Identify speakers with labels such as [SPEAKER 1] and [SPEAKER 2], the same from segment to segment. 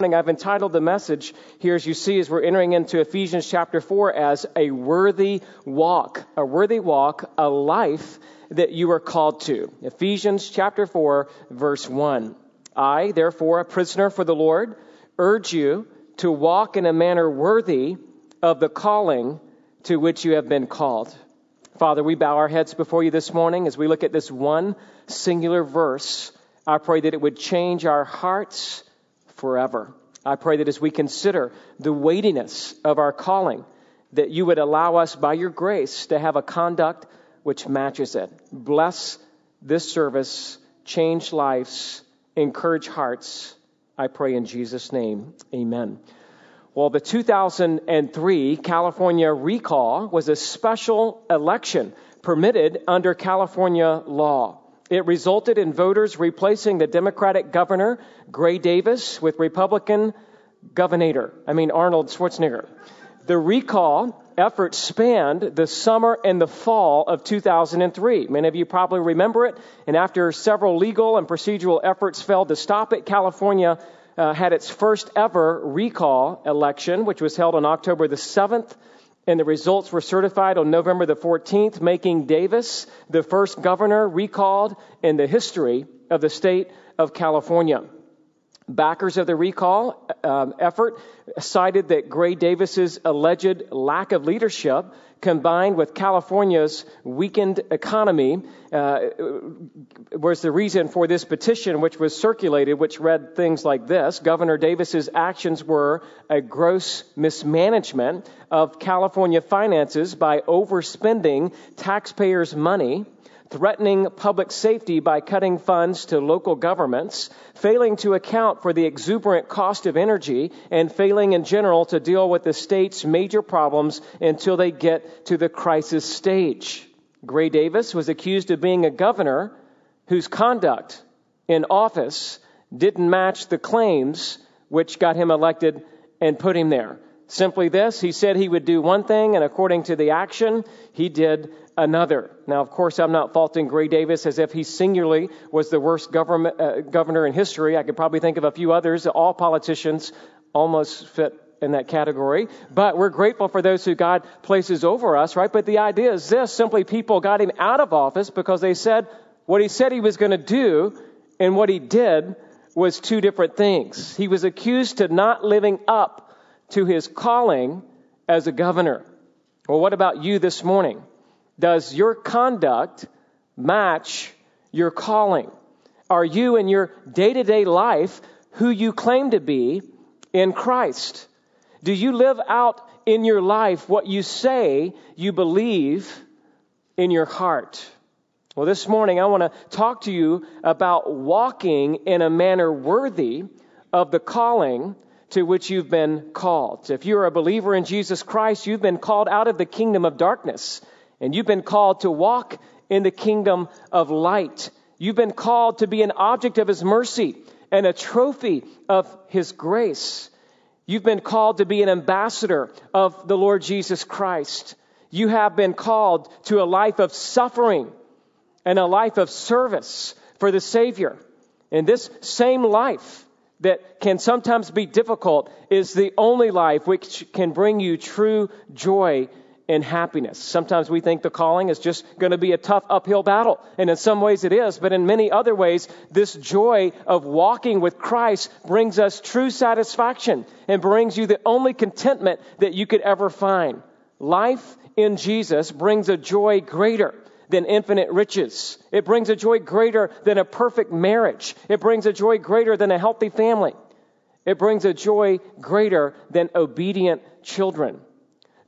[SPEAKER 1] I've entitled the message here, as you see, as we're entering into Ephesians chapter 4, as a worthy walk. A worthy walk, a life that you are called to. Ephesians chapter 4, verse 1. I, therefore, a prisoner for the Lord, urge you to walk in a manner worthy of the calling to which you have been called. Father, we bow our heads before you this morning as we look at this one singular verse. I pray that it would change our hearts forever. I pray that as we consider the weightiness of our calling, that you would allow us by your grace to have a conduct which matches it. Bless this service, change lives, encourage hearts. I pray in Jesus' name. Amen. Well, the 2003 California recall was a special election permitted under California law. It resulted in voters replacing the Democratic governor, Gray Davis, with Republican governor, I mean Arnold Schwarzenegger. The recall effort spanned the summer and the fall of 2003. Many of you probably remember it. And after several legal and procedural efforts failed to stop it, California uh, had its first ever recall election, which was held on October the 7th and the results were certified on November the 14th, making Davis the first governor recalled in the history of the state of California. Backers of the recall um, effort cited that Gray Davis's alleged lack of leadership combined with California's weakened economy uh, was the reason for this petition, which was circulated, which read things like this. Governor Davis's actions were a gross mismanagement of California finances by overspending taxpayers' money threatening public safety by cutting funds to local governments, failing to account for the exuberant cost of energy, and failing in general to deal with the state's major problems until they get to the crisis stage. Gray Davis was accused of being a governor whose conduct in office didn't match the claims which got him elected and put him there. Simply this, he said he would do one thing, and according to the action, he did another. Now, of course, I'm not faulting Gray Davis as if he singularly was the worst government, uh, governor in history. I could probably think of a few others. All politicians almost fit in that category. But we're grateful for those who God places over us, right? But the idea is this simply people got him out of office because they said what he said he was going to do and what he did was two different things. He was accused to not living up to his calling as a governor. Well, what about you this morning? Does your conduct match your calling? Are you in your day to day life who you claim to be in Christ? Do you live out in your life what you say you believe in your heart? Well, this morning I want to talk to you about walking in a manner worthy of the calling to which you've been called. If you're a believer in Jesus Christ, you've been called out of the kingdom of darkness and you've been called to walk in the kingdom of light. You've been called to be an object of His mercy and a trophy of His grace. You've been called to be an ambassador of the Lord Jesus Christ. You have been called to a life of suffering and a life of service for the Savior. And this same life that can sometimes be difficult is the only life which can bring you true joy and happiness. Sometimes we think the calling is just going to be a tough uphill battle, and in some ways it is, but in many other ways, this joy of walking with Christ brings us true satisfaction and brings you the only contentment that you could ever find. Life in Jesus brings a joy greater than infinite riches. It brings a joy greater than a perfect marriage. It brings a joy greater than a healthy family. It brings a joy greater than obedient children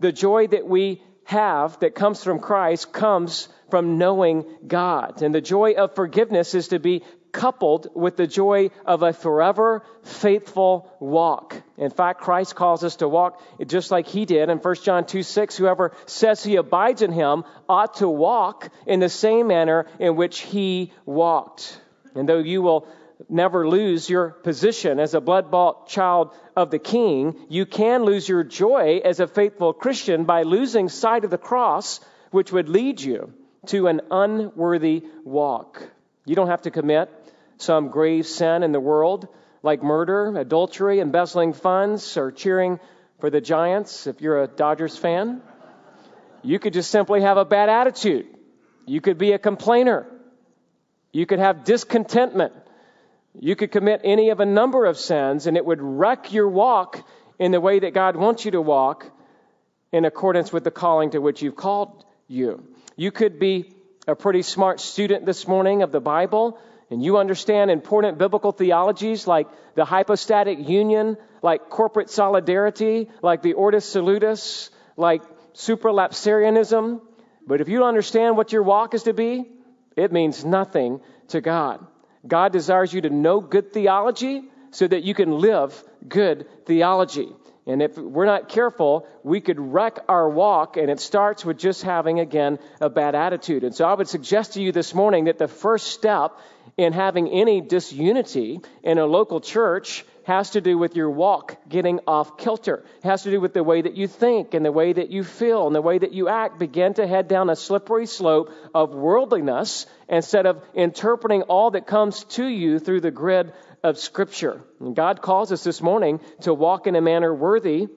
[SPEAKER 1] the joy that we have that comes from Christ comes from knowing God. And the joy of forgiveness is to be coupled with the joy of a forever faithful walk. In fact, Christ calls us to walk just like he did in 1 John 2 6. Whoever says he abides in him ought to walk in the same manner in which he walked. And though you will never lose your position as a blood bought child of the king, you can lose your joy as a faithful Christian by losing sight of the cross, which would lead you to an unworthy walk. You don't have to commit some grave sin in the world like murder, adultery, embezzling funds, or cheering for the Giants if you're a Dodgers fan. You could just simply have a bad attitude. You could be a complainer. You could have discontentment. You could commit any of a number of sins, and it would wreck your walk in the way that God wants you to walk in accordance with the calling to which you've called you. You could be a pretty smart student this morning of the Bible, and you understand important biblical theologies like the hypostatic union, like corporate solidarity, like the ordo salutis, like supralapsarianism. But if you don't understand what your walk is to be, it means nothing to God. God desires you to know good theology so that you can live good theology. And if we're not careful, we could wreck our walk, and it starts with just having, again, a bad attitude. And so I would suggest to you this morning that the first step in having any disunity in a local church has to do with your walk getting off kilter. It has to do with the way that you think and the way that you feel and the way that you act. Begin to head down a slippery slope of worldliness instead of interpreting all that comes to you through the grid of Scripture. And God calls us this morning to walk in a manner worthy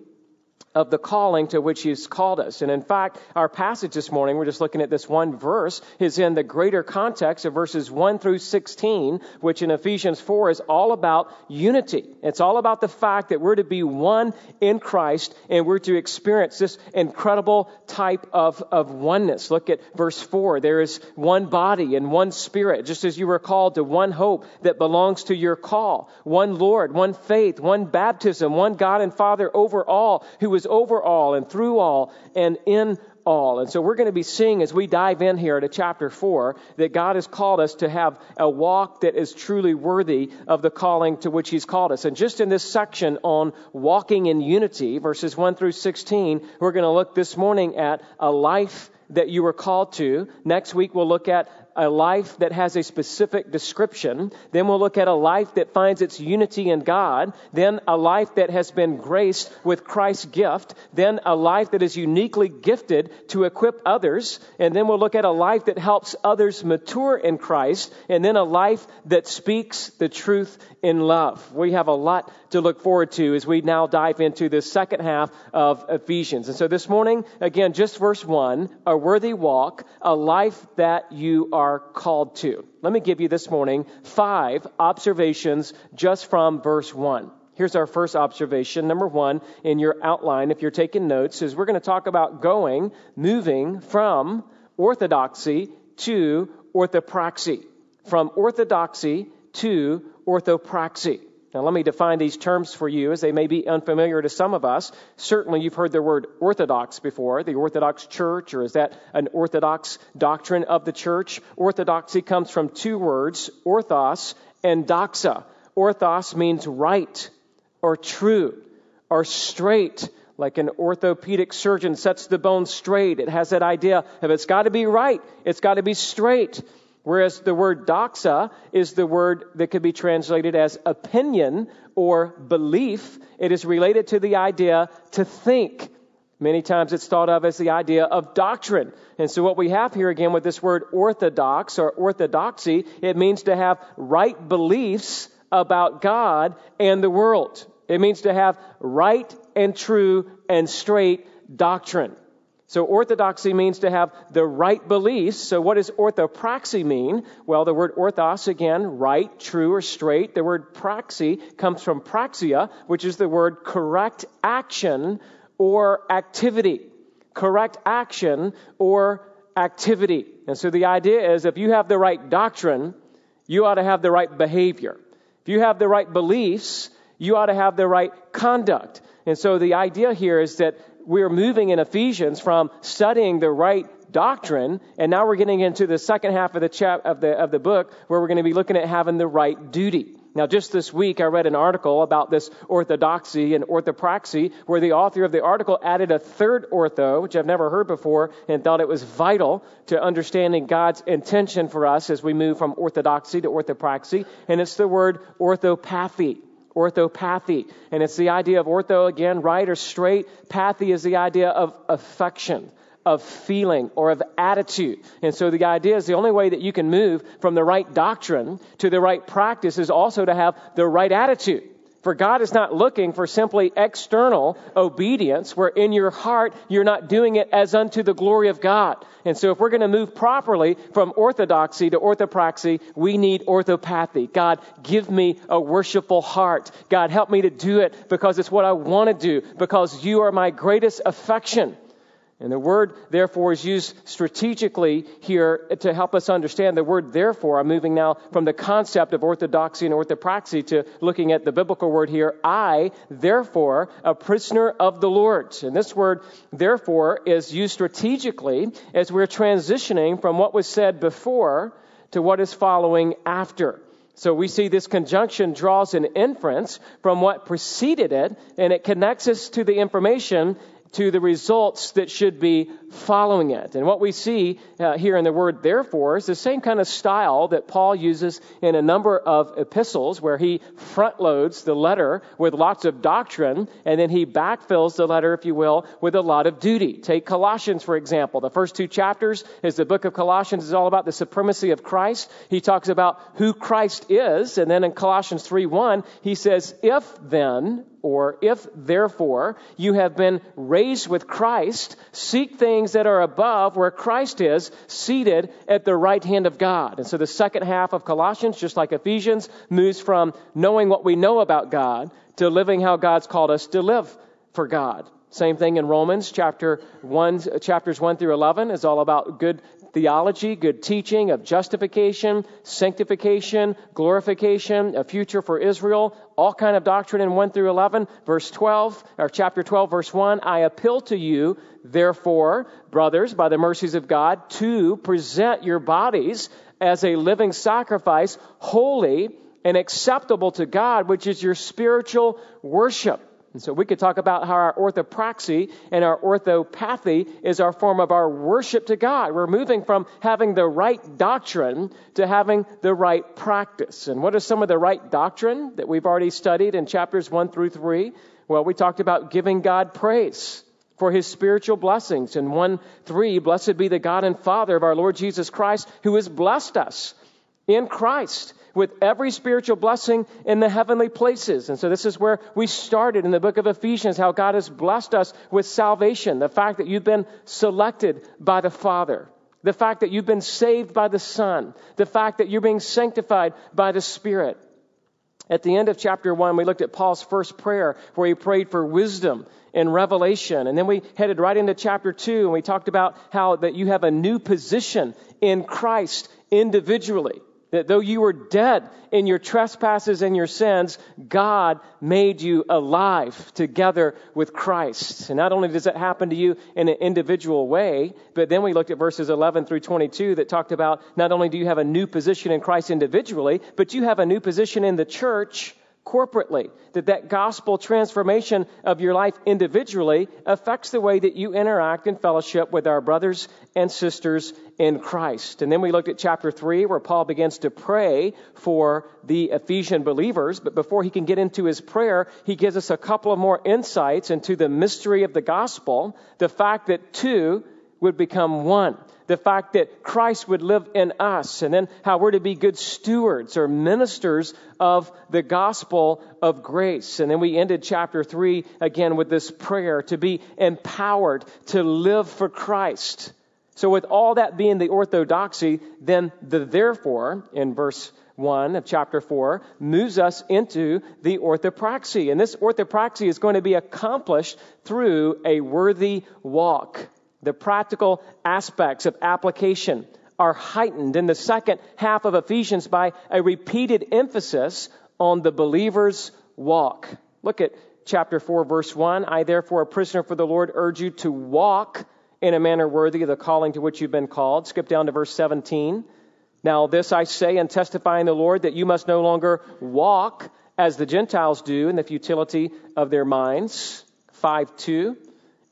[SPEAKER 1] of the calling to which he's called us. And in fact, our passage this morning, we're just looking at this one verse, is in the greater context of verses 1 through 16, which in Ephesians 4 is all about unity. It's all about the fact that we're to be one in Christ and we're to experience this incredible type of, of oneness. Look at verse 4. There is one body and one spirit, just as you were called to one hope that belongs to your call, one Lord, one faith, one baptism, one God and Father over all, who is over all and through all and in all. And so we're going to be seeing as we dive in here to chapter 4 that God has called us to have a walk that is truly worthy of the calling to which He's called us. And just in this section on walking in unity, verses 1 through 16, we're going to look this morning at a life that you were called to. Next week, we'll look at a life that has a specific description. Then we'll look at a life that finds its unity in God. Then a life that has been graced with Christ's gift. Then a life that is uniquely gifted to equip others. And then we'll look at a life that helps others mature in Christ. And then a life that speaks the truth in love. We have a lot to look forward to as we now dive into the second half of Ephesians. And so this morning, again, just verse 1, a worthy walk, a life that you are called to. Let me give you this morning five observations just from verse 1. Here's our first observation. Number one, in your outline, if you're taking notes, is we're going to talk about going, moving from orthodoxy to orthopraxy. From orthodoxy to orthopraxy. Now, let me define these terms for you as they may be unfamiliar to some of us. Certainly, you've heard the word orthodox before, the Orthodox Church, or is that an orthodox doctrine of the church? Orthodoxy comes from two words, orthos and doxa. Orthos means right or true or straight, like an orthopedic surgeon sets the bone straight. It has that idea of it's got to be right, it's got to be straight. Whereas the word doxa is the word that could be translated as opinion or belief. It is related to the idea to think. Many times it's thought of as the idea of doctrine. And so what we have here again with this word orthodox or orthodoxy, it means to have right beliefs about God and the world. It means to have right and true and straight doctrine. So orthodoxy means to have the right beliefs. So what does orthopraxy mean? Well, the word orthos again, right, true, or straight. The word praxy comes from praxia, which is the word correct action or activity. Correct action or activity. And so the idea is if you have the right doctrine, you ought to have the right behavior. If you have the right beliefs, you ought to have the right conduct. And so the idea here is that we're moving in Ephesians from studying the right doctrine, and now we're getting into the second half of the chap of the of the book where we're going to be looking at having the right duty. Now, just this week, I read an article about this orthodoxy and orthopraxy, where the author of the article added a third ortho, which I've never heard before, and thought it was vital to understanding God's intention for us as we move from orthodoxy to orthopraxy, and it's the word orthopathy orthopathy. And it's the idea of ortho again, right or straight. Pathy is the idea of affection, of feeling or of attitude. And so the idea is the only way that you can move from the right doctrine to the right practice is also to have the right attitude. For God is not looking for simply external obedience where in your heart you're not doing it as unto the glory of God. And so if we're going to move properly from orthodoxy to orthopraxy, we need orthopathy. God, give me a worshipful heart. God, help me to do it because it's what I want to do, because you are my greatest affection. And the word, therefore, is used strategically here to help us understand the word, therefore. I'm moving now from the concept of orthodoxy and orthopraxy to looking at the biblical word here. I, therefore, a prisoner of the Lord. And this word, therefore, is used strategically as we're transitioning from what was said before to what is following after. So we see this conjunction draws an inference from what preceded it, and it connects us to the information to the results that should be following it. And what we see uh, here in the word therefore is the same kind of style that Paul uses in a number of epistles where he front loads the letter with lots of doctrine and then he backfills the letter, if you will, with a lot of duty. Take Colossians, for example. The first two chapters is the book of Colossians is all about the supremacy of Christ. He talks about who Christ is. And then in Colossians 3 1, he says, if then, or if therefore you have been raised with Christ, seek things that are above where Christ is, seated at the right hand of God. And so the second half of Colossians, just like Ephesians, moves from knowing what we know about God to living how God's called us to live for God. Same thing in Romans chapter 1 chapters 1 through 11 is all about good theology, good teaching of justification, sanctification, glorification, a future for Israel, all kind of doctrine in 1 through 11. Verse 12, or chapter 12, verse 1, I appeal to you, therefore, brothers, by the mercies of God, to present your bodies as a living sacrifice, holy and acceptable to God, which is your spiritual worship. And so we could talk about how our orthopraxy and our orthopathy is our form of our worship to God. We're moving from having the right doctrine to having the right practice. And what is some of the right doctrine that we've already studied in chapters 1 through 3? Well, we talked about giving God praise for his spiritual blessings. In 1 3, blessed be the God and Father of our Lord Jesus Christ, who has blessed us in Christ with every spiritual blessing in the heavenly places. And so this is where we started in the book of Ephesians, how God has blessed us with salvation. The fact that you've been selected by the Father. The fact that you've been saved by the Son. The fact that you're being sanctified by the Spirit. At the end of chapter 1, we looked at Paul's first prayer where he prayed for wisdom and revelation. And then we headed right into chapter 2 and we talked about how that you have a new position in Christ individually. That though you were dead in your trespasses and your sins, God made you alive together with Christ. And not only does it happen to you in an individual way, but then we looked at verses 11 through 22 that talked about not only do you have a new position in Christ individually, but you have a new position in the church corporately. That that gospel transformation of your life individually affects the way that you interact in fellowship with our brothers and sisters in Christ. And then we looked at chapter 3 where Paul begins to pray for the Ephesian believers. But before he can get into his prayer, he gives us a couple of more insights into the mystery of the gospel. The fact that two would become one the fact that Christ would live in us, and then how we're to be good stewards or ministers of the gospel of grace. And then we ended chapter 3 again with this prayer to be empowered to live for Christ. So, with all that being the orthodoxy, then the therefore in verse 1 of chapter 4 moves us into the orthopraxy. And this orthopraxy is going to be accomplished through a worthy walk. The practical aspects of application are heightened in the second half of Ephesians by a repeated emphasis on the believer's walk. Look at chapter 4, verse 1. I, therefore, a prisoner for the Lord, urge you to walk in a manner worthy of the calling to which you've been called. Skip down to verse 17. Now, this I say and testify in the Lord that you must no longer walk as the Gentiles do in the futility of their minds. 5 2.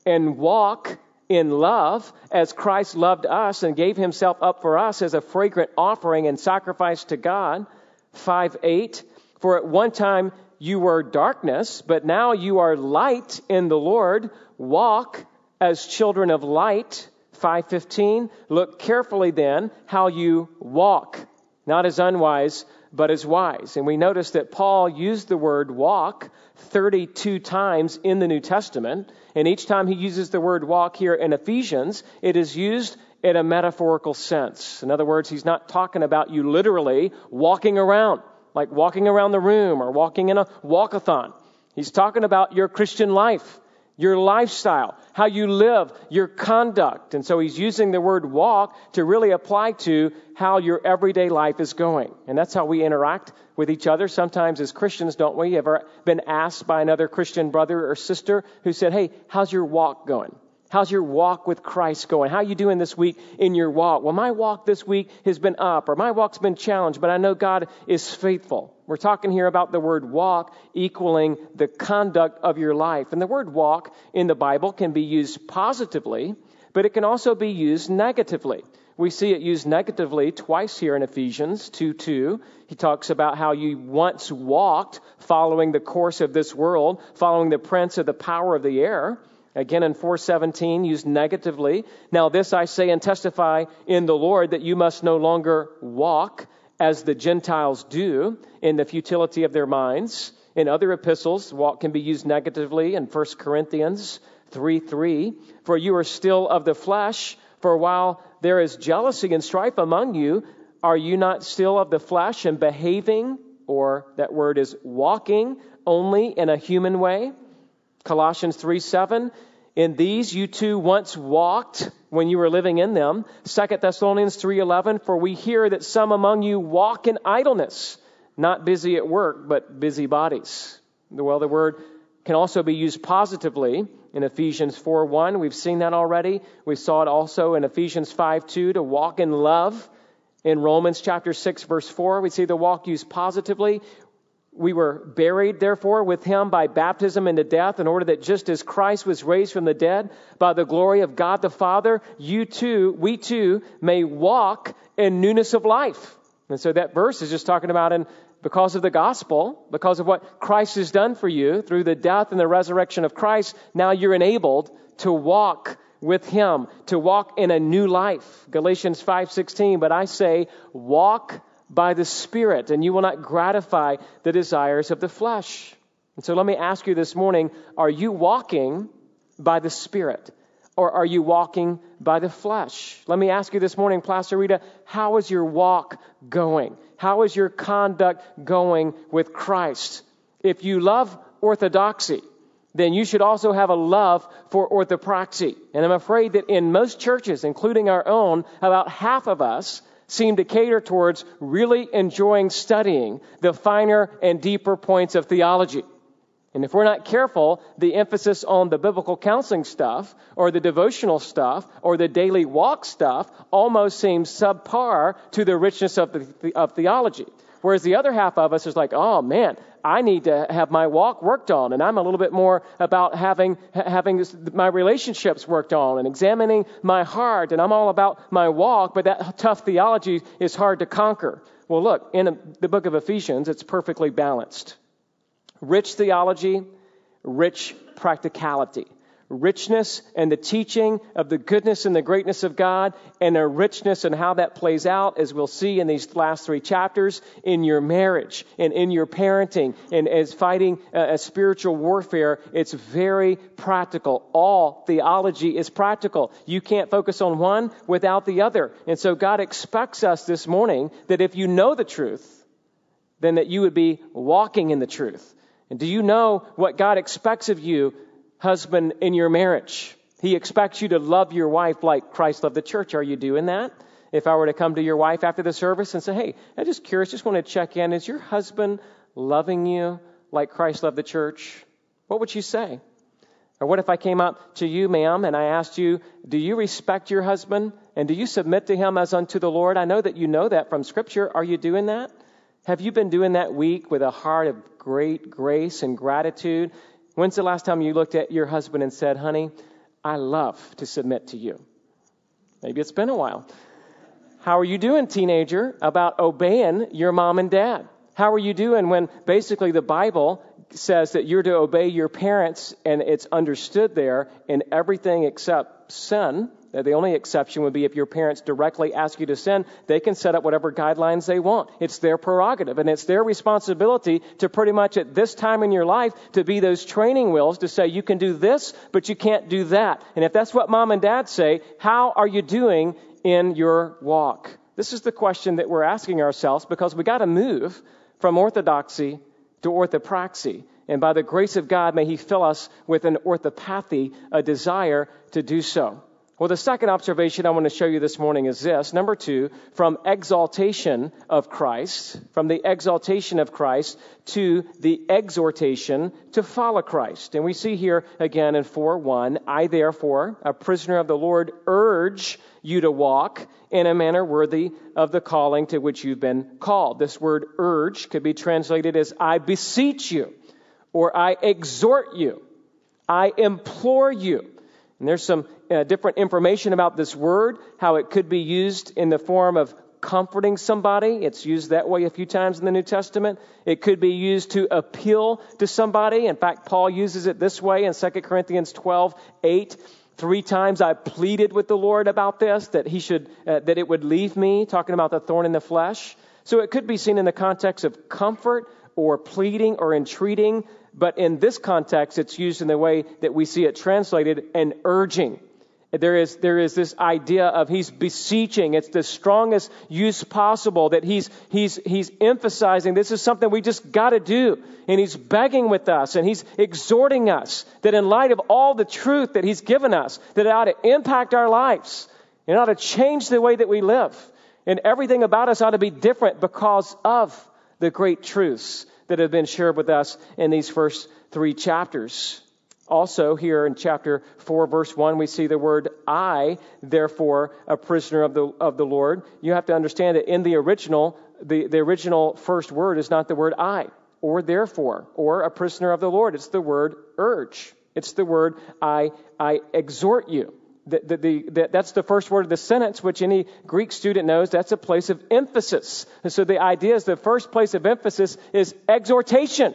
[SPEAKER 1] And walk in love as Christ loved us and gave himself up for us as a fragrant offering and sacrifice to God. 5 8. For at one time you were darkness, but now you are light in the Lord. Walk as children of light. 5:15, look carefully then how you walk, not as unwise, but as wise. And we notice that Paul used the word walk 32 times in the New Testament, and each time he uses the word walk here in Ephesians, it is used in a metaphorical sense. In other words, he's not talking about you literally walking around, like walking around the room or walking in a walkathon. He's talking about your Christian life your lifestyle, how you live, your conduct. And so he's using the word walk to really apply to how your everyday life is going. And that's how we interact with each other. Sometimes as Christians, don't we? Ever been asked by another Christian brother or sister who said, Hey, how's your walk going? How's your walk with Christ going? How are you doing this week in your walk? Well, my walk this week has been up, or my walk's been challenged, but I know God is faithful. We're talking here about the word walk equaling the conduct of your life. And the word walk in the Bible can be used positively, but it can also be used negatively. We see it used negatively twice here in Ephesians 2 2. He talks about how you once walked following the course of this world, following the prince of the power of the air. Again in 417, used negatively. Now this I say and testify in the Lord that you must no longer walk as the Gentiles do in the futility of their minds. In other epistles, walk can be used negatively in 1 Corinthians 3 3. For you are still of the flesh, for while there is jealousy and strife among you, are you not still of the flesh and behaving, or that word is walking, only in a human way? Colossians 3 7. In these you too once walked when you were living in them. 2 Thessalonians 3:11 for we hear that some among you walk in idleness, not busy at work, but busy bodies. Well, the word can also be used positively in Ephesians 4:1. We've seen that already. We saw it also in Ephesians 5:2 to walk in love. In Romans chapter 6 verse 4, we see the walk used positively. We were buried, therefore, with him by baptism into death, in order that just as Christ was raised from the dead by the glory of God the Father, you too, we too, may walk in newness of life. And so that verse is just talking about, and because of the gospel, because of what Christ has done for you through the death and the resurrection of Christ, now you're enabled to walk with him, to walk in a new life. Galatians 5:16, but I say, walk by the Spirit, and you will not gratify the desires of the flesh. And so let me ask you this morning are you walking by the Spirit? Or are you walking by the flesh? Let me ask you this morning, Placerita, how is your walk going? How is your conduct going with Christ? If you love orthodoxy, then you should also have a love for orthopraxy. And I'm afraid that in most churches, including our own, about half of us seem to cater towards really enjoying studying the finer and deeper points of theology. And if we're not careful, the emphasis on the biblical counseling stuff or the devotional stuff or the daily walk stuff almost seems subpar to the richness of, the, of theology. Whereas the other half of us is like, oh man, I need to have my walk worked on, and I'm a little bit more about having having my relationships worked on and examining my heart, and I'm all about my walk. But that tough theology is hard to conquer. Well, look in the book of Ephesians, it's perfectly balanced. Rich theology, rich practicality richness and the teaching of the goodness and the greatness of God, and a richness and how that plays out, as we'll see in these last three chapters, in your marriage and in your parenting and as fighting a, spiritual warfare. It's very practical. All theology is practical. You can't focus on one without the other. And so God expects us this morning that if you know the truth, then that you would be walking in the truth. And do you know what God expects of you husband in your marriage. He expects you to love your wife like Christ loved the church. Are you doing that? If I were to come to your wife after the service and say, hey, I'm just curious, just want to check in. Is your husband loving you like Christ loved the church? What would you say? Or what if I came up to you, ma'am, and I asked you, do you respect your husband? And do you submit to him as unto the Lord? I know that you know that from Scripture. Are you doing that? Have you been doing that week with a heart of great grace and gratitude? When's the last time you looked at your husband and said, honey, I love to submit to you? Maybe it's been a while. How are you doing, teenager, about obeying your mom and dad? How are you doing when basically the Bible says that you're to obey your parents and it's understood there in everything except sin The only exception would be if your parents directly ask you to sin, they can set up whatever guidelines they want. It's their prerogative, and it's their responsibility to pretty much at this time in your life to be those training wheels to say you can do this, but you can't do that. And if that's what mom and dad say, how are you doing in your walk? This is the question that we're asking ourselves because we got to move from orthodoxy to orthopraxy. And by the grace of God, may He fill us with an orthopathy, a desire to do so. Well, the second observation I want to show you this morning is this. Number two, from exaltation of Christ, from the exaltation of Christ to the exhortation to follow Christ. And we see here again in 4 1, I therefore, a prisoner of the Lord, urge you to walk in a manner worthy of the calling to which you've been called. This word urge could be translated as I beseech you or I exhort you. I implore you. And there's some uh, different information about this word, how it could be used in the form of comforting somebody. It's used that way a few times in the New Testament. It could be used to appeal to somebody. In fact, Paul uses it this way in 2 Corinthians 12, 8. Three times I pleaded with the Lord about this, that he should, uh, that it would leave me, talking about the thorn in the flesh. So it could be seen in the context of comfort or pleading or entreating but in this context, it's used in the way that we see it translated and urging. There is, there is this idea of he's beseeching. It's the strongest use possible that he's, he's, he's emphasizing this is something we just got to do. And he's begging with us and he's exhorting us that in light of all the truth that he's given us, that it ought to impact our lives. It ought to change the way that we live. And everything about us ought to be different because of the great truths that have been shared with us in these first three chapters. Also, here in chapter 4, verse 1, we see the word I, therefore, a prisoner of the, of the Lord. You have to understand that in the original, the, the original first word is not the word I, or therefore, or a prisoner of the Lord. It's the word urge. It's the word I, I exhort you the, the, the, that's the first word of the sentence, which any Greek student knows that's a place of emphasis. And so the idea is the first place of emphasis is exhortation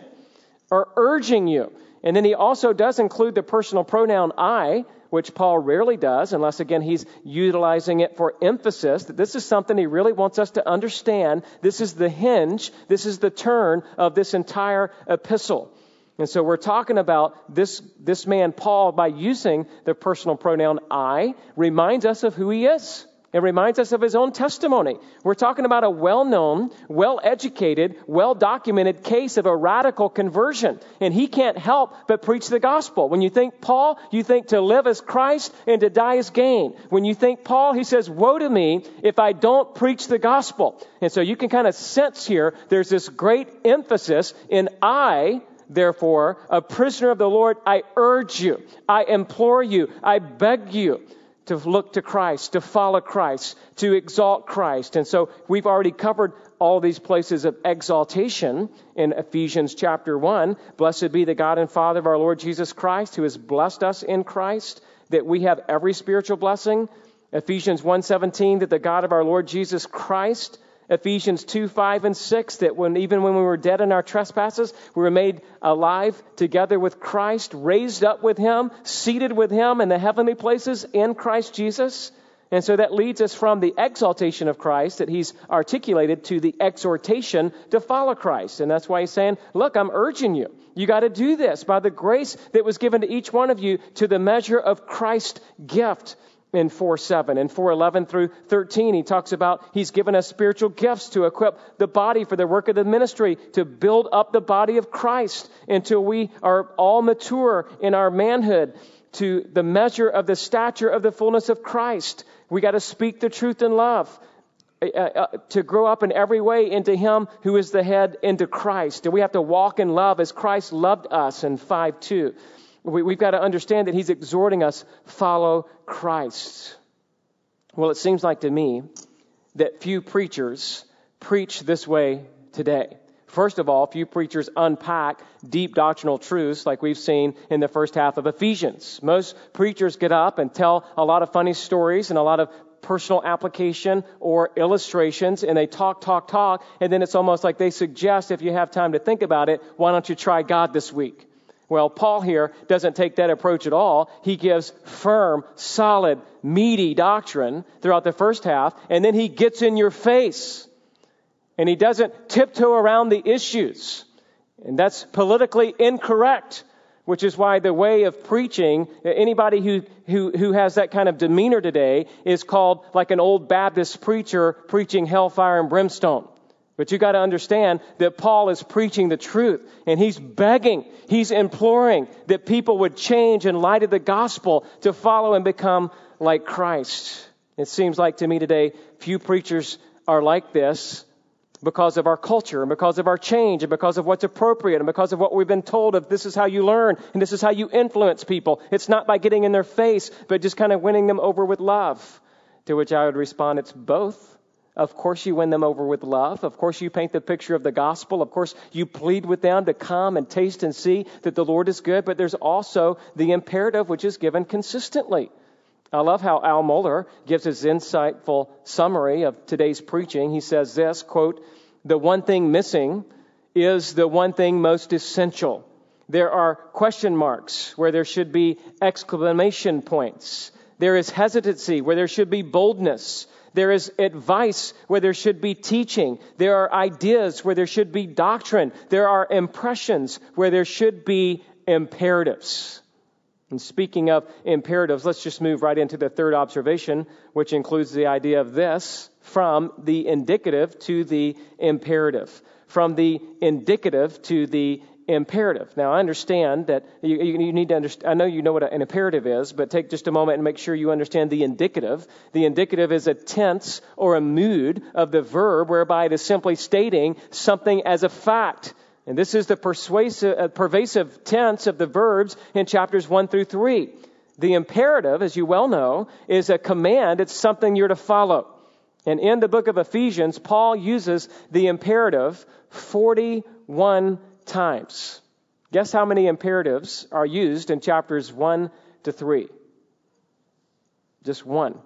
[SPEAKER 1] or urging you. And then he also does include the personal pronoun I, which Paul rarely does, unless again he's utilizing it for emphasis, that this is something he really wants us to understand. This is the hinge, this is the turn of this entire epistle. And so we're talking about this, this man, Paul, by using the personal pronoun I, reminds us of who he is. It reminds us of his own testimony. We're talking about a well known, well educated, well documented case of a radical conversion. And he can't help but preach the gospel. When you think Paul, you think to live as Christ and to die as gain. When you think Paul, he says, Woe to me if I don't preach the gospel. And so you can kind of sense here there's this great emphasis in I Therefore, a prisoner of the Lord, I urge you, I implore you, I beg you to look to Christ, to follow Christ, to exalt Christ. And so we've already covered all these places of exaltation in Ephesians chapter 1. Blessed be the God and Father of our Lord Jesus Christ, who has blessed us in Christ, that we have every spiritual blessing. Ephesians 1:17 that the God of our Lord Jesus Christ Ephesians 2, 5, and 6, that when, even when we were dead in our trespasses, we were made alive together with Christ, raised up with Him, seated with Him in the heavenly places in Christ Jesus. And so that leads us from the exaltation of Christ that he's articulated to the exhortation to follow Christ. And that's why he's saying, look, I'm urging you. You got to do this by the grace that was given to each one of you to the measure of Christ's gift in 4 7. In 4 11 through 13, he talks about he's given us spiritual gifts to equip the body for the work of the ministry, to build up the body of Christ until we are all mature in our manhood to the measure of the stature of the fullness of Christ. We got to speak the truth in love. Uh, uh, to grow up in every way into Him who is the head, into Christ. And we have to walk in love as Christ loved us in 5 2. We, have got to understand that he's exhorting us, follow Christ. Well, it seems like to me that few preachers preach this way today. First of all, few preachers unpack deep doctrinal truths like we've seen in the first half of Ephesians. Most preachers get up and tell a lot of funny stories and a lot of personal application or illustrations and they talk, talk, talk, and then it's almost like they suggest if you have time to think about it, why don't you try God this week? Well, Paul here doesn't take that approach at all. He gives firm, solid, meaty doctrine throughout the first half, and then he gets in your face. And he doesn't tiptoe around the issues. And that's politically incorrect, which is why the way of preaching, anybody who, who, who has that kind of demeanor today is called like an old Baptist preacher preaching hellfire and brimstone. But you got to understand that Paul is preaching the truth and he's begging, he's imploring that people would change in light of the gospel to follow and become like Christ. It seems like to me today, few preachers are like this because of our culture and because of our change and because of what's appropriate and because of what we've been told of this is how you learn and this is how you influence people. It's not by getting in their face, but just kind of winning them over with love. To which I would respond, it's both. Of course, you win them over with love. Of course, you paint the picture of the gospel. Of course, you plead with them to come and taste and see that the Lord is good. But there's also the imperative which is given consistently. I love how Al Mohler gives his insightful summary of today's preaching. He says this, quote, the one thing missing is the one thing most essential. There are question marks where there should be exclamation points. There is hesitancy where there should be boldness. There is advice where there should be teaching. There are ideas where there should be doctrine. There are impressions where there should be imperatives. And speaking of imperatives, let's just move right into the third observation, which includes the idea of this from the indicative to the imperative. From the indicative to the imperative. Now, I understand that you, you, need to understand, I know you know what an imperative is, but take just a moment and make sure you understand the indicative. The indicative is a tense or a mood of the verb whereby it is simply stating something as a fact. And this is the persuasive, uh, pervasive tense of the verbs in chapters 1 through 3. The imperative, as you well know, is a command. It's something you're to follow. And in the book of Ephesians, Paul uses the imperative 41 times. Guess how many imperatives are used in chapters 1 to 3? Just one.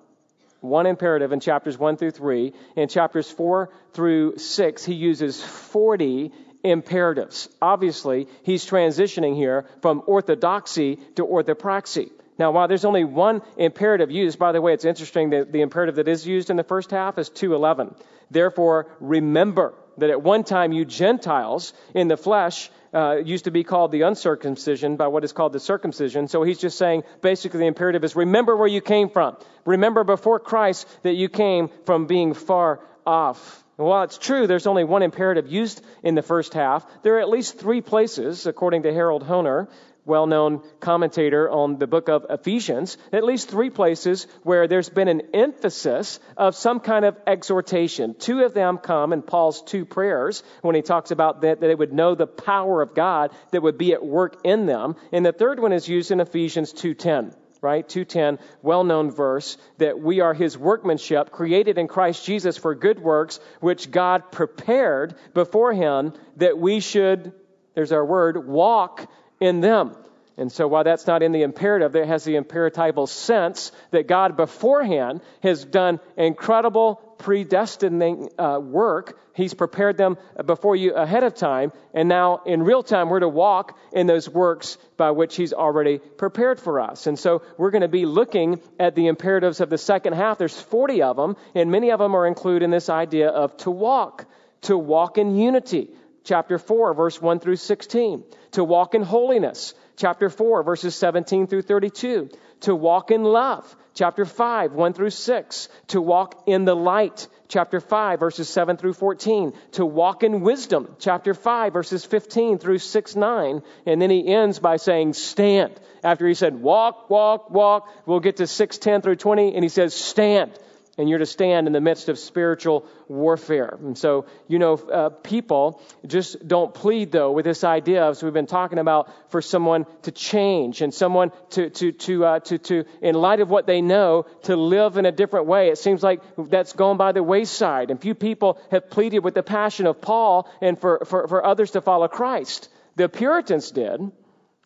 [SPEAKER 1] One imperative in chapters 1 through 3. In chapters 4 through 6, he uses 40 imperatives. Obviously, he's transitioning here from orthodoxy to orthopraxy. Now, while there's only one imperative used, by the way, it's interesting that the imperative that is used in the first half is 211. Therefore, remember that at one time you Gentiles in the flesh uh, used to be called the uncircumcision by what is called the circumcision. So he's just saying basically the imperative is remember where you came from. Remember before Christ that you came from being far off. while it's true there's only one imperative used in the first half, there are at least three places, according to Harold Hoehner, well known commentator on the book of Ephesians, at least three places where there's been an emphasis of some kind of exhortation. Two of them come in Paul's two prayers when he talks about that, that they would know the power of God that would be at work in them. And the third one is used in Ephesians 2.10 right? 210, well known verse, that we are his workmanship, created in Christ Jesus for good works, which God prepared beforehand that we should, there's our word, walk in them. And so while that's not in the imperative, it has the imperatival sense that God beforehand has done incredible predestining uh, work. He's prepared them before you ahead of time. And now in real time, we're to walk in those works by which He's already prepared for us. And so we're going to be looking at the imperatives of the second half. There's 40 of them, and many of them are included in this idea of to walk, to walk in unity. Chapter 4, verse 1 through 16 to walk in holiness, chapter 4, verses 17 through 32, to walk in love, chapter 5, 1 through 6, to walk in the light, chapter 5, verses 7 through 14, to walk in wisdom, chapter 5, verses 15 through 6, 9, and then he ends by saying, stand. After he said, walk, walk, walk, we'll get to 6, 10 through 20, and he says, stand and you're to stand in the midst of spiritual warfare. And so, you know, uh, people just don't plead though with this idea of, so we've been talking about for someone to change and someone to, to, to, uh, to, to, in light of what they know, to live in a different way. It seems like that's gone by the wayside. And few people have pleaded with the passion of Paul and for, for, for others to follow Christ. The Puritans did,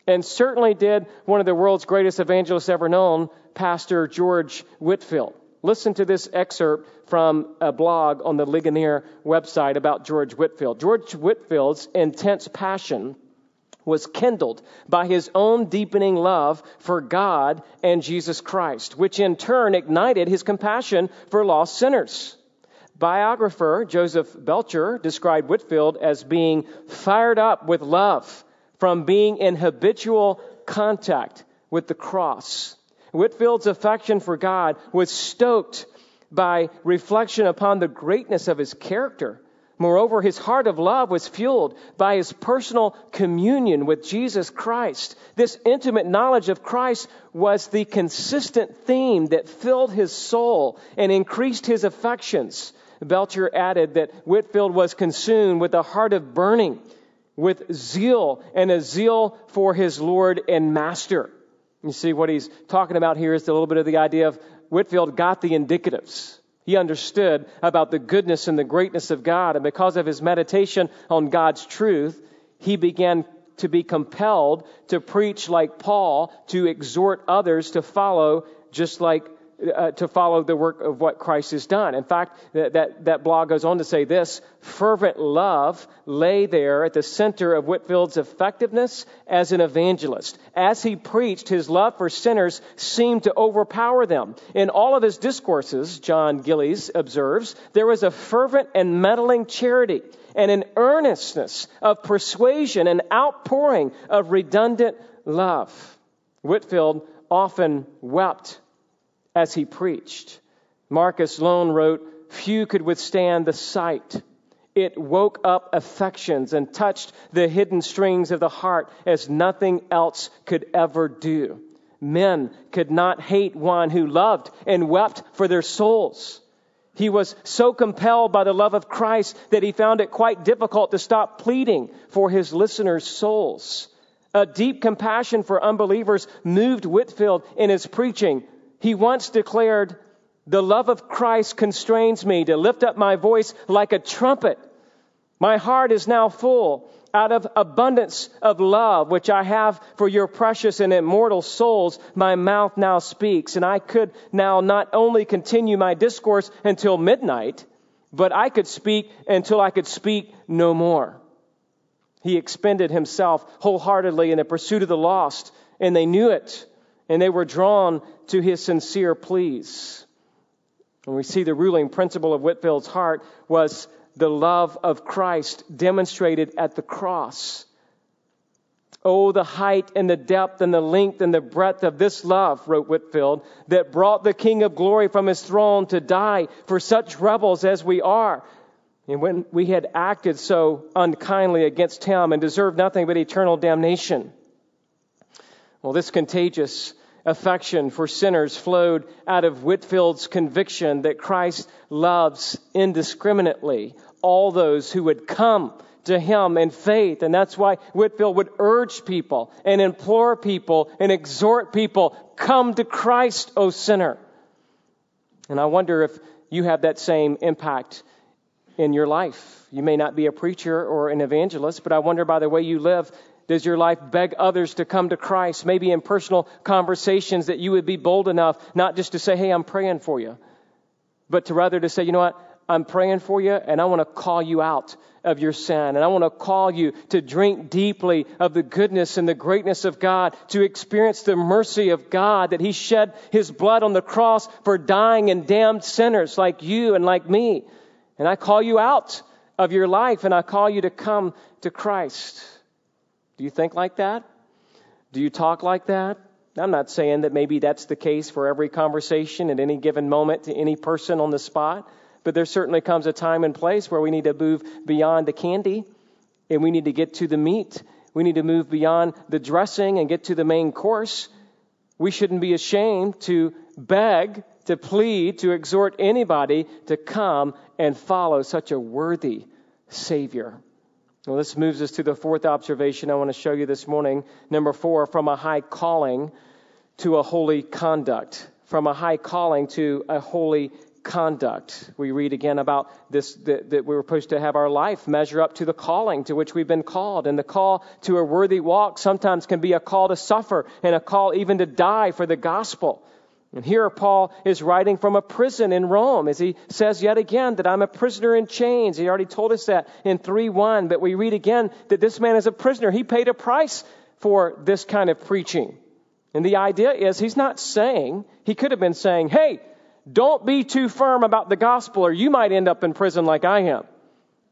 [SPEAKER 1] and certainly did one of the world's greatest evangelists ever known, Pastor George Whitefield. Listen to this excerpt from a blog on the Ligonier website about George Whitefield. George Whitefield's intense passion was kindled by his own deepening love for God and Jesus Christ, which in turn ignited his compassion for lost sinners. Biographer Joseph Belcher described Whitefield as being fired up with love from being in habitual contact with the cross. Whitefield's affection for God was stoked by reflection upon the greatness of his character Moreover, his heart of love was fueled by his personal communion with Jesus Christ. This intimate knowledge of Christ was the consistent theme that filled his soul and increased his affections. Belcher added that Whitefield was consumed with a heart of burning, with zeal and a zeal for his Lord and Master. You see, what he's talking about here is a little bit of the idea of Whitefield got the indicatives. He understood about the goodness and the greatness of God. And because of his meditation on God's truth, he began to be compelled to preach like Paul, to exhort others to follow just like uh, to follow the work of what Christ has done. In fact, that, that, that blog goes on to say this fervent love lay there at the center of Whitefield's effectiveness as an evangelist. As he preached, his love for sinners seemed to overpower them. In all of his discourses, John Gillies observes, there was a fervent and meddling charity and an earnestness of persuasion and outpouring of redundant love. Whitefield often wept as he preached. Marcus Loane wrote, Few could withstand the sight. It woke up affections and touched the hidden strings of the heart as nothing else could ever do. Men could not hate one who loved and wept for their souls. He was so compelled by the love of Christ that he found it quite difficult to stop pleading for his listeners' souls. A deep compassion for unbelievers moved Whitefield in his preaching he once declared, The love of Christ constrains me to lift up my voice like a trumpet. My heart is now full out of abundance of love which I have for your precious and immortal souls, my mouth now speaks, and I could now not only continue my discourse until midnight, but I could speak until I could speak no more. He expended himself wholeheartedly in the pursuit of the lost, and they knew it and they were drawn to his sincere pleas. And we see the ruling principle of Whitefield's heart was the love of Christ demonstrated at the cross. Oh, the height and the depth and the length and the breadth of this love, wrote Whitefield, that brought the King of glory from his throne to die for such rebels as we are. And when we had acted so unkindly against him and deserved nothing but eternal damnation. Well, this contagious affection for sinners flowed out of Whitefield's conviction that Christ loves indiscriminately all those who would come to him in faith. And that's why Whitefield would urge people and implore people and exhort people, come to Christ, O sinner. And I wonder if you have that same impact in your life. You may not be a preacher or an evangelist, but I wonder by the way you live, does your life beg others to come to Christ? Maybe in personal conversations that you would be bold enough not just to say, hey, I'm praying for you, but to rather to say, you know what? I'm praying for you and I want to call you out of your sin. And I want to call you to drink deeply of the goodness and the greatness of God, to experience the mercy of God that He shed His blood on the cross for dying and damned sinners like you and like me. And I call you out of your life and I call you to come to Christ. Do you think like that? Do you talk like that? I'm not saying that maybe that's the case for every conversation at any given moment to any person on the spot, but there certainly comes a time and place where we need to move beyond the candy and we need to get to the meat. We need to move beyond the dressing and get to the main course. We shouldn't be ashamed to beg, to plead, to exhort anybody to come and follow such a worthy Savior. Well, this moves us to the fourth observation I want to show you this morning. Number four, from a high calling to a holy conduct. From a high calling to a holy conduct. We read again about this that, that, we were supposed to have our life measure up to the calling to which we've been called. And the call to a worthy walk sometimes can be a call to suffer and a call even to die for the gospel. And here Paul is writing from a prison in Rome as he says yet again that I'm a prisoner in chains. He already told us that in 3:1, but we read again that this man is a prisoner. He paid a price for this kind of preaching. And the idea is he's not saying, he could have been saying, "Hey, don't be too firm about the gospel or you might end up in prison like I am."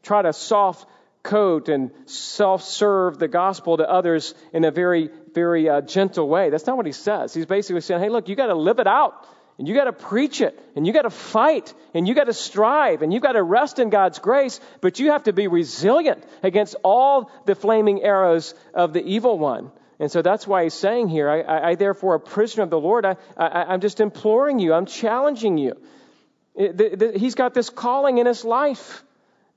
[SPEAKER 1] Try to soft coat and self serve the gospel to others in a very, very uh, gentle way. That's not what he says. He's basically saying, hey, look, you got to live it out. And you got to preach it, and you got to fight, and you got to strive, and you got to rest in God's grace, but you have to be resilient against all the flaming arrows of the evil one. And so that's why he's saying here, I, I, I therefore, a prisoner of the Lord, I, I, am just imploring you, I'm challenging you. It, the, the, he's got this calling in his life.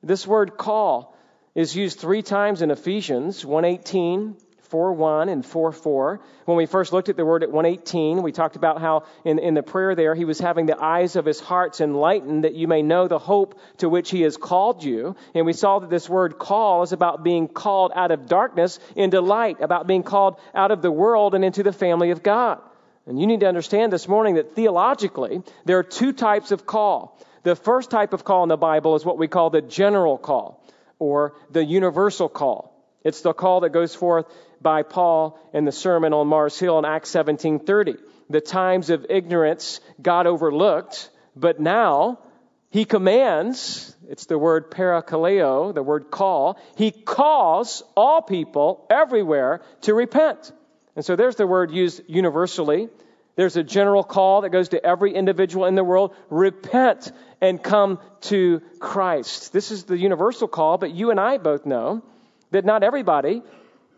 [SPEAKER 1] This word call is used three times in Ephesians 118, 4:1 and 4:4. When we first looked at the word at 118, we talked about how in, in the prayer there he was having the eyes of his hearts enlightened that you may know the hope to which he has called you. And we saw that this word call is about being called out of darkness into light, about being called out of the world and into the family of God. And you need to understand this morning that theologically, there are two types of call. The first type of call in the Bible is what we call the general call or the universal call. It's the call that goes forth by Paul in the sermon on Mars Hill in Acts 17:30. The times of ignorance God overlooked, but now he commands, it's the word parakaleo, the word call, he calls all people everywhere to repent. And so there's the word used universally. There's a general call that goes to every individual in the world repent and come to Christ. This is the universal call, but you and I both know that not everybody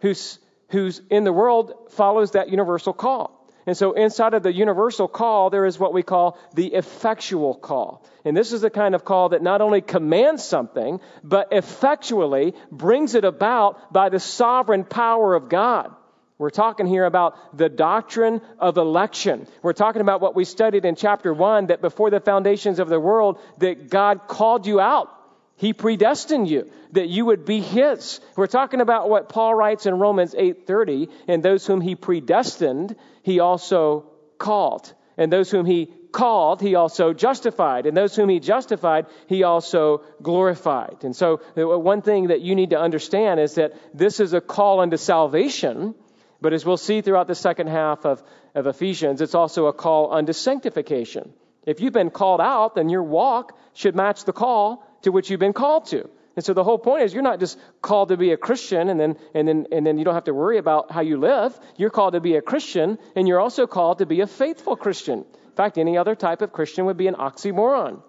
[SPEAKER 1] who's, who's in the world follows that universal call. And so inside of the universal call, there is what we call the effectual call. And this is the kind of call that not only commands something, but effectually brings it about by the sovereign power of God. We're talking here about the doctrine of election. We're talking about what we studied in chapter 1 that before the foundations of the world that God called you out. He predestined you that you would be his. We're talking about what Paul writes in Romans 8:30, and those whom he predestined, he also called. And those whom he called, he also justified. And those whom he justified, he also glorified. And so, uh, one thing that you need to understand is that this is a call unto salvation, but as we'll see throughout the second half of, of Ephesians, it's also a call unto sanctification. If you've been called out, then your walk should match the call to which you've been called to. And so the whole point is you're not just called to be a Christian and then, and then, and then you don't have to worry about how you live. You're called to be a Christian and you're also called to be a faithful Christian. In fact, any other type of Christian would be an oxymoron.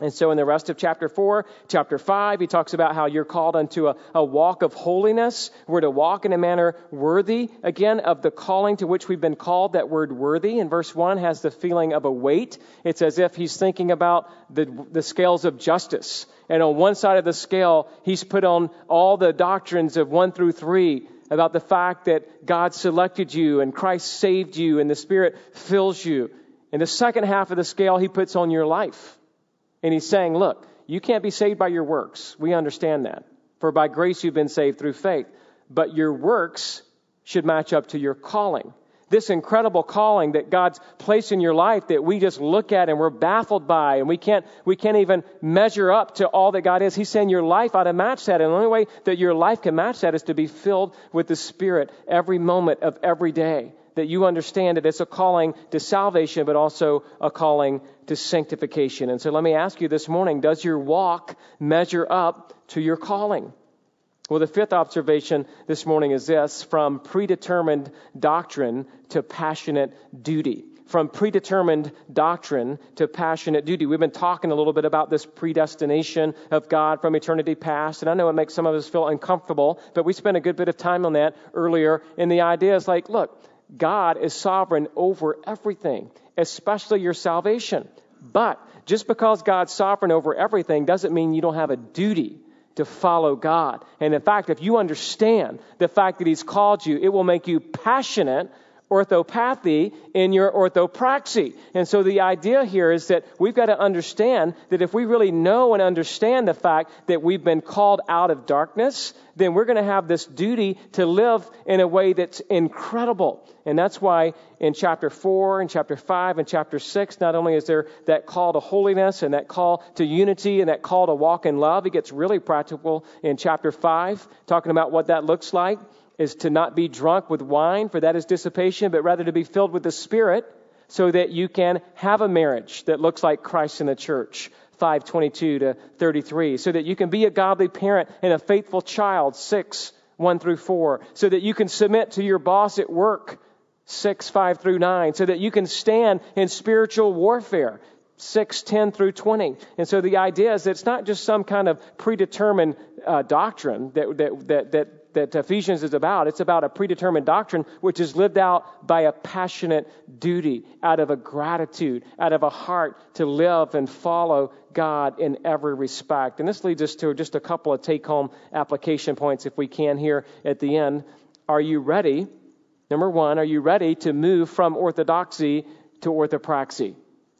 [SPEAKER 1] And so in the rest of chapter 4, chapter 5, he talks about how you're called unto a, a, walk of holiness. We're to walk in a manner worthy, again, of the calling to which we've been called. That word worthy in verse 1 has the feeling of a weight. It's as if he's thinking about the, the scales of justice. And on one side of the scale, he's put on all the doctrines of 1 through 3 about the fact that God selected you and Christ saved you and the Spirit fills you. In the second half of the scale, he puts on your life and he's saying, look, you can't be saved by your works. We understand that. For by grace you've been saved through faith. But your works should match up to your calling. This incredible calling that God's placed in your life that we just look at and we're baffled by and we can't, we can't even measure up to all that God is. He's saying your life ought to match that. And the only way that your life can match that is to be filled with the Spirit every moment of every day that you understand that it's a calling to salvation, but also a calling to sanctification. And so let me ask you this morning does your walk measure up to your calling? Well, the fifth observation this morning is this from predetermined doctrine to passionate duty. From predetermined doctrine to passionate duty. We've been talking a little bit about this predestination of God from eternity past, and I know it makes some of us feel uncomfortable, but we spent a good bit of time on that earlier. And the idea is like, look, God is sovereign over everything, especially your salvation. But just because God's sovereign over everything doesn't mean you don't have a duty to follow God. And in fact, if you understand the fact that He's called you, it will make you passionate orthopathy in your orthopraxy. And so the idea here is that we've got to understand that if we really know and understand the fact that we've been called out of darkness, then we're going to have this duty to live in a way that's incredible. And that's why in chapter 4 and chapter 5 and chapter 6, not only is there that call to holiness and that call to unity and that call to walk in love, it gets really practical in chapter 5, talking about what that looks like is to not be drunk with wine, for that is dissipation, but rather to be filled with the Spirit so that you can have a marriage that looks like Christ in the church. 522 to 33. So that you can be a godly parent and a faithful child. 6, 1 through 4. So that you can submit to your boss at work. 6, 5 through 9. So that you can stand in spiritual warfare. 6, 10 through 20. And so the idea is that it's not just some kind of predetermined uh, doctrine that, that, that, that that Ephesians is about. It's about a predetermined doctrine which is lived out by a passionate duty, out of a gratitude, out of a heart to live and follow God in every respect. And this leads us to just a couple of take home application points, if we can, here at the end. Are you ready? Number one, are you ready to move from orthodoxy to orthopraxy?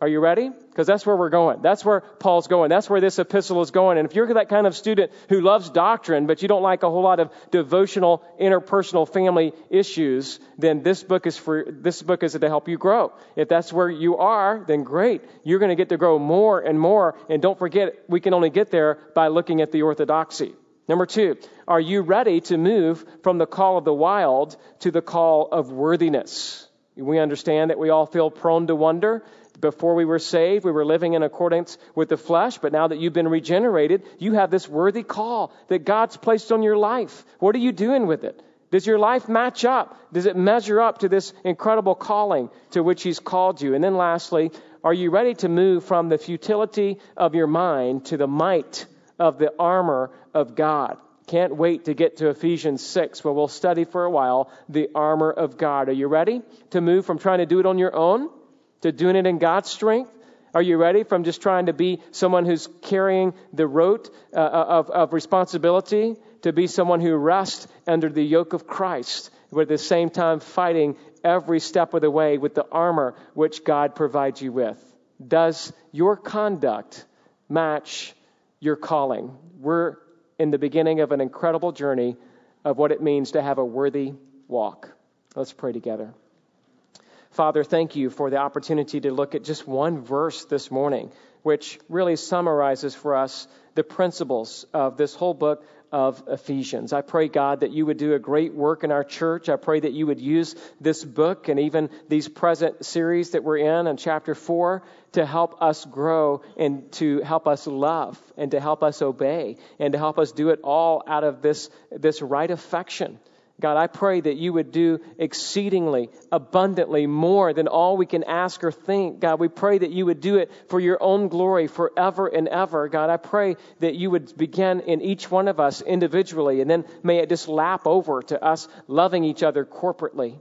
[SPEAKER 1] Are you ready? Because that's where we're going. That's where Paul's going. That's where this epistle is going. And if you're that kind of student who loves doctrine, but you don't like a whole lot of devotional, interpersonal family issues, then this book is for, this book is to help you grow. If that's where you are, then great. You're going to get to grow more and more. And don't forget, we can only get there by looking at the orthodoxy. Number two, are you ready to move from the call of the wild to the call of worthiness? We understand that we all feel prone to wonder. Before we were saved, we were living in accordance with the flesh, but now that you've been regenerated, you have this worthy call that God's placed on your life. What are you doing with it? Does your life match up? Does it measure up to this incredible calling to which He's called you? And then lastly, are you ready to move from the futility of your mind to the might of the armor of God? Can't wait to get to Ephesians 6, where we'll study for a while the armor of God. Are you ready to move from trying to do it on your own to doing it in God's strength? Are you ready from just trying to be someone who's carrying the rote uh, uh, of, of responsibility to be someone who rests under the yoke of Christ, but at the same time fighting every step of the way with the armor which God provides you with? Does your conduct match your calling? We're in the beginning of an incredible journey of what it means to have a worthy walk. Let's pray together. Father, thank you for the opportunity to look at just one verse this morning, which really summarizes for us the principles of this whole book of Ephesians. I pray, God, that you would do a great work in our church. I pray that you would use this book and even these present series that we're in in chapter 4 to help us grow and to help us love and to help us obey and to help us do it all out of this, this right affection God, I pray that you would do exceedingly, abundantly more than all we can ask or think. God, we pray that you would do it for your own glory forever and ever. God, I pray that you would begin in each one of us individually, and then may it just lap over to us loving each other corporately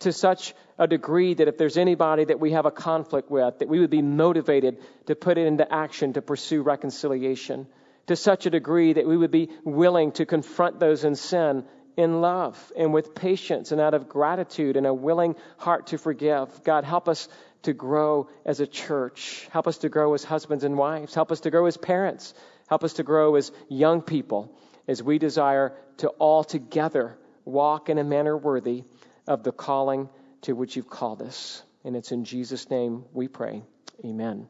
[SPEAKER 1] to such a degree that if there's anybody that we have a conflict with, that we would be motivated to put it into action to pursue reconciliation. To such a degree that we would be willing to confront those in sin in love and with patience and out of gratitude and a willing heart to forgive. God, help us to grow as a church. Help us to grow as husbands and wives. Help us to grow as parents. Help us to grow as young people as we desire to all together walk in a manner worthy of the calling to which you've called us. And it's in Jesus' name we pray. Amen.